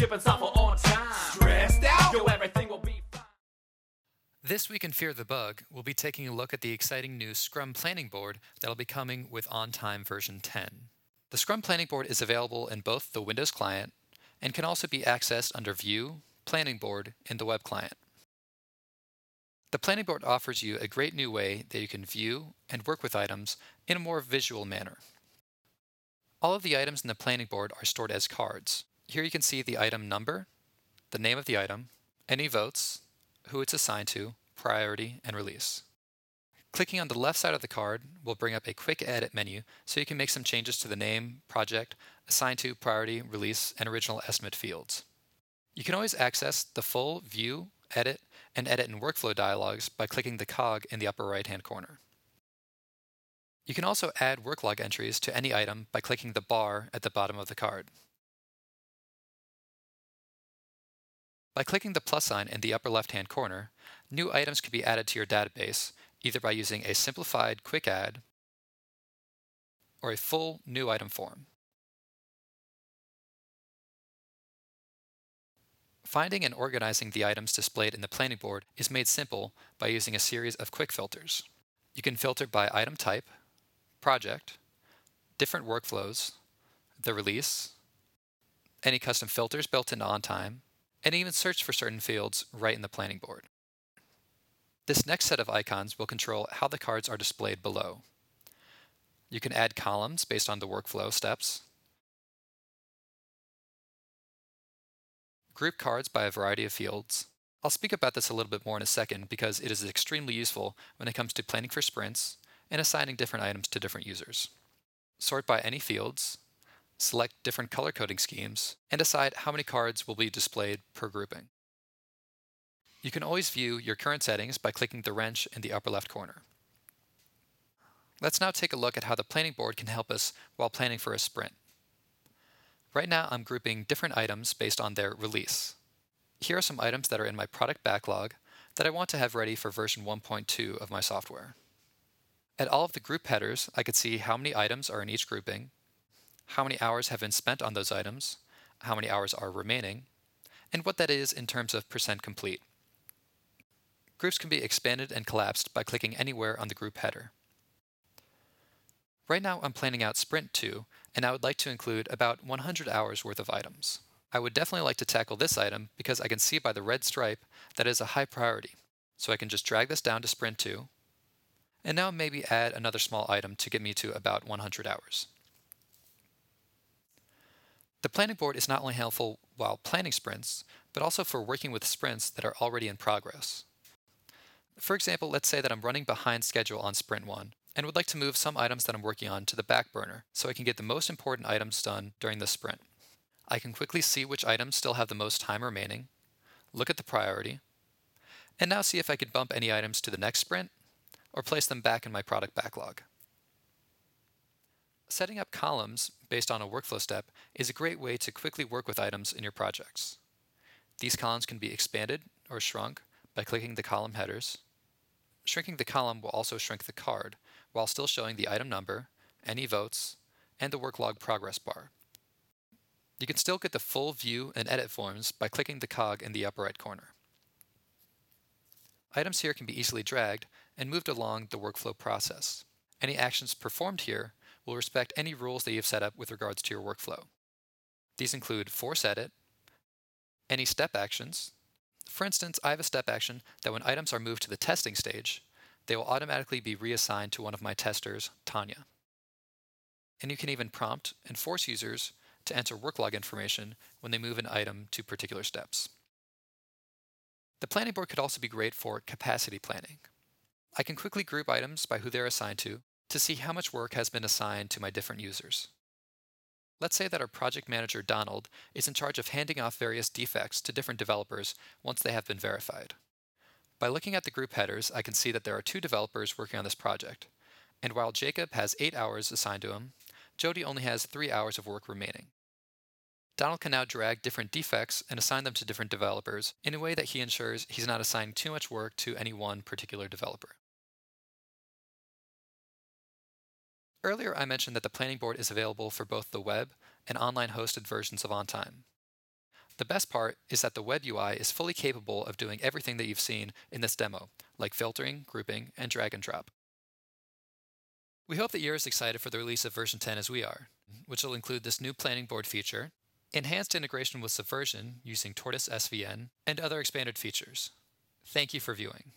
shipping software on time. Stressed out? Yo, everything will be fine. This week in Fear the Bug, we'll be taking a look at the exciting new Scrum Planning Board that'll be coming with OnTime version 10. The Scrum Planning Board is available in both the Windows client and can also be accessed under View, Planning Board in the web client. The Planning Board offers you a great new way that you can view and work with items in a more visual manner. All of the items in the Planning Board are stored as cards. Here you can see the item number, the name of the item, any votes, who it's assigned to, priority, and release. Clicking on the left side of the card will bring up a quick edit menu so you can make some changes to the name, project, assigned to, priority, release, and original estimate fields. You can always access the full view, edit, and edit and workflow dialogues by clicking the cog in the upper right hand corner. You can also add work log entries to any item by clicking the bar at the bottom of the card. By clicking the plus sign in the upper left-hand corner, new items can be added to your database either by using a simplified quick add or a full new item form. Finding and organizing the items displayed in the planning board is made simple by using a series of quick filters. You can filter by item type, project, different workflows, the release, any custom filters built into OnTime, and even search for certain fields right in the planning board. This next set of icons will control how the cards are displayed below. You can add columns based on the workflow steps, group cards by a variety of fields. I'll speak about this a little bit more in a second because it is extremely useful when it comes to planning for sprints and assigning different items to different users. Sort by any fields, select different color coding schemes, and decide how many cards will be displayed per grouping. You can always view your current settings by clicking the wrench in the upper left corner. Let's now take a look at how the planning board can help us while planning for a sprint. Right now I'm grouping different items based on their release. Here are some items that are in my product backlog that I want to have ready for version 1.2 of my software. At all of the group headers, I could see how many items are in each grouping, how many hours have been spent on those items, how many hours are remaining, and what that is in terms of percent complete. Groups can be expanded and collapsed by clicking anywhere on the group header. Right now I'm planning out Sprint 2, and I would like to include about 100 hours worth of items. I would definitely like to tackle this item because I can see by the red stripe that it is a high priority. So I can just drag this down to Sprint 2, and now maybe add another small item to get me to about 100 hours. The planning board is not only helpful while planning sprints, but also for working with sprints that are already in progress. For example, let's say that I'm running behind schedule on Sprint 1 and would like to move some items that I'm working on to the back burner so I can get the most important items done during the sprint. I can quickly see which items still have the most time remaining, look at the priority, and now see if I could bump any items to the next sprint or place them back in my product backlog. Setting up columns based on a workflow step is a great way to quickly work with items in your projects. These columns can be expanded or shrunk by clicking the column headers, Shrinking the column will also shrink the card, while still showing the item number, any votes, and the work log progress bar. You can still get the full view and edit forms by clicking the cog in the upper right corner. Items here can be easily dragged and moved along the workflow process. Any actions performed here will respect any rules that you've set up with regards to your workflow. These include force edit, any step actions, for instance, I have a step action that when items are moved to the testing stage, they will automatically be reassigned to one of my testers, Tanya. And you can even prompt and force users to enter work log information when they move an item to particular steps. The planning board could also be great for capacity planning. I can quickly group items by who they're assigned to to see how much work has been assigned to my different users. Let's say that our project manager, Donald, is in charge of handing off various defects to different developers once they have been verified. By looking at the group headers, I can see that there are two developers working on this project. And while Jacob has 8 hours assigned to him, Jody only has 3 hours of work remaining. Donald can now drag different defects and assign them to different developers in a way that he ensures he's not assigning too much work to any one particular developer. Earlier, I mentioned that the planning board is available for both the web and online hosted versions of OnTime. The best part is that the web UI is fully capable of doing everything that you've seen in this demo, like filtering, grouping, and drag and drop. We hope that you're as excited for the release of version 10 as we are, which will include this new planning board feature, enhanced integration with Subversion using Tortoise SVN, and other expanded features. Thank you for viewing.